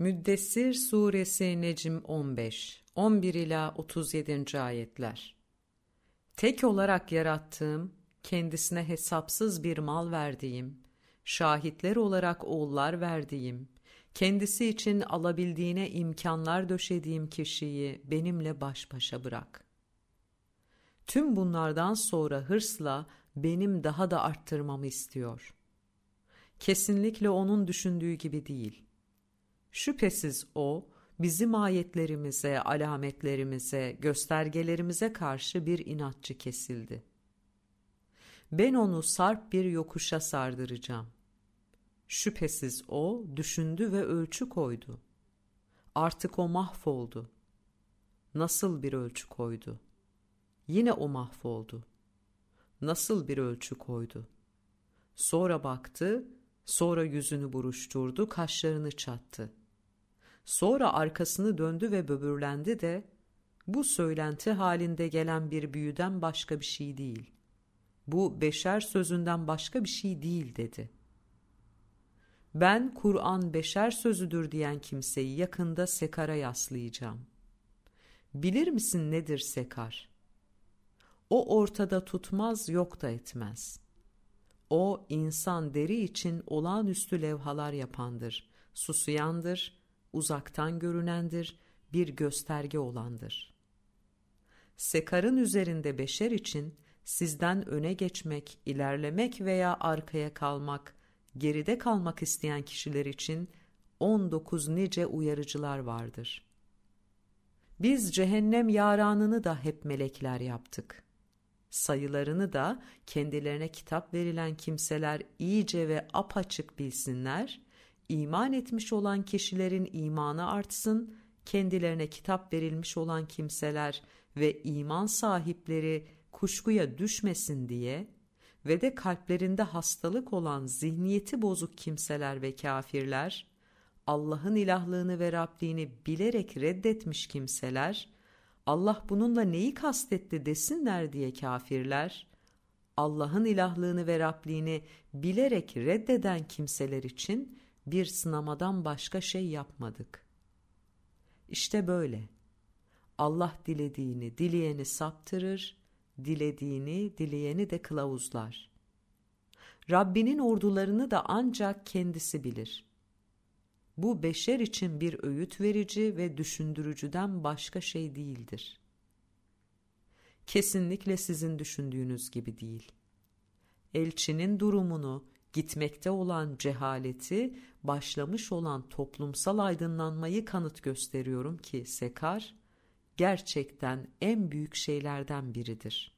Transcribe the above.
Müddessir Suresi Necm 15 11 ila 37. ayetler. Tek olarak yarattığım, kendisine hesapsız bir mal verdiğim, şahitler olarak oğullar verdiğim, kendisi için alabildiğine imkanlar döşediğim kişiyi benimle baş başa bırak. Tüm bunlardan sonra hırsla benim daha da arttırmamı istiyor. Kesinlikle onun düşündüğü gibi değil. Şüphesiz o, bizim ayetlerimize, alametlerimize, göstergelerimize karşı bir inatçı kesildi. Ben onu sarp bir yokuşa sardıracağım. Şüphesiz o düşündü ve ölçü koydu. Artık o mahvoldu. Nasıl bir ölçü koydu? Yine o mahvoldu. Nasıl bir ölçü koydu? Sonra baktı, sonra yüzünü buruşturdu, kaşlarını çattı. Sonra arkasını döndü ve böbürlendi de, bu söylenti halinde gelen bir büyüden başka bir şey değil. Bu beşer sözünden başka bir şey değil dedi. Ben Kur'an beşer sözüdür diyen kimseyi yakında Sekar'a yaslayacağım. Bilir misin nedir Sekar? O ortada tutmaz yok da etmez. O insan deri için olağanüstü levhalar yapandır, susuyandır, uzaktan görünendir, bir gösterge olandır. Sekarın üzerinde beşer için sizden öne geçmek, ilerlemek veya arkaya kalmak, geride kalmak isteyen kişiler için 19 nice uyarıcılar vardır. Biz cehennem yaranını da hep melekler yaptık. Sayılarını da kendilerine kitap verilen kimseler iyice ve apaçık bilsinler, iman etmiş olan kişilerin imanı artsın, kendilerine kitap verilmiş olan kimseler ve iman sahipleri kuşkuya düşmesin diye ve de kalplerinde hastalık olan zihniyeti bozuk kimseler ve kafirler, Allah'ın ilahlığını ve Rabliğini bilerek reddetmiş kimseler, Allah bununla neyi kastetti desinler diye kafirler, Allah'ın ilahlığını ve Rabliğini bilerek reddeden kimseler için bir sınamadan başka şey yapmadık. İşte böyle. Allah dilediğini, dileyeni saptırır, dilediğini, dileyeni de kılavuzlar. Rabbinin ordularını da ancak kendisi bilir. Bu beşer için bir öğüt verici ve düşündürücüden başka şey değildir. Kesinlikle sizin düşündüğünüz gibi değil. Elçinin durumunu, gitmekte olan cehaleti, başlamış olan toplumsal aydınlanmayı kanıt gösteriyorum ki Sekar, gerçekten en büyük şeylerden biridir.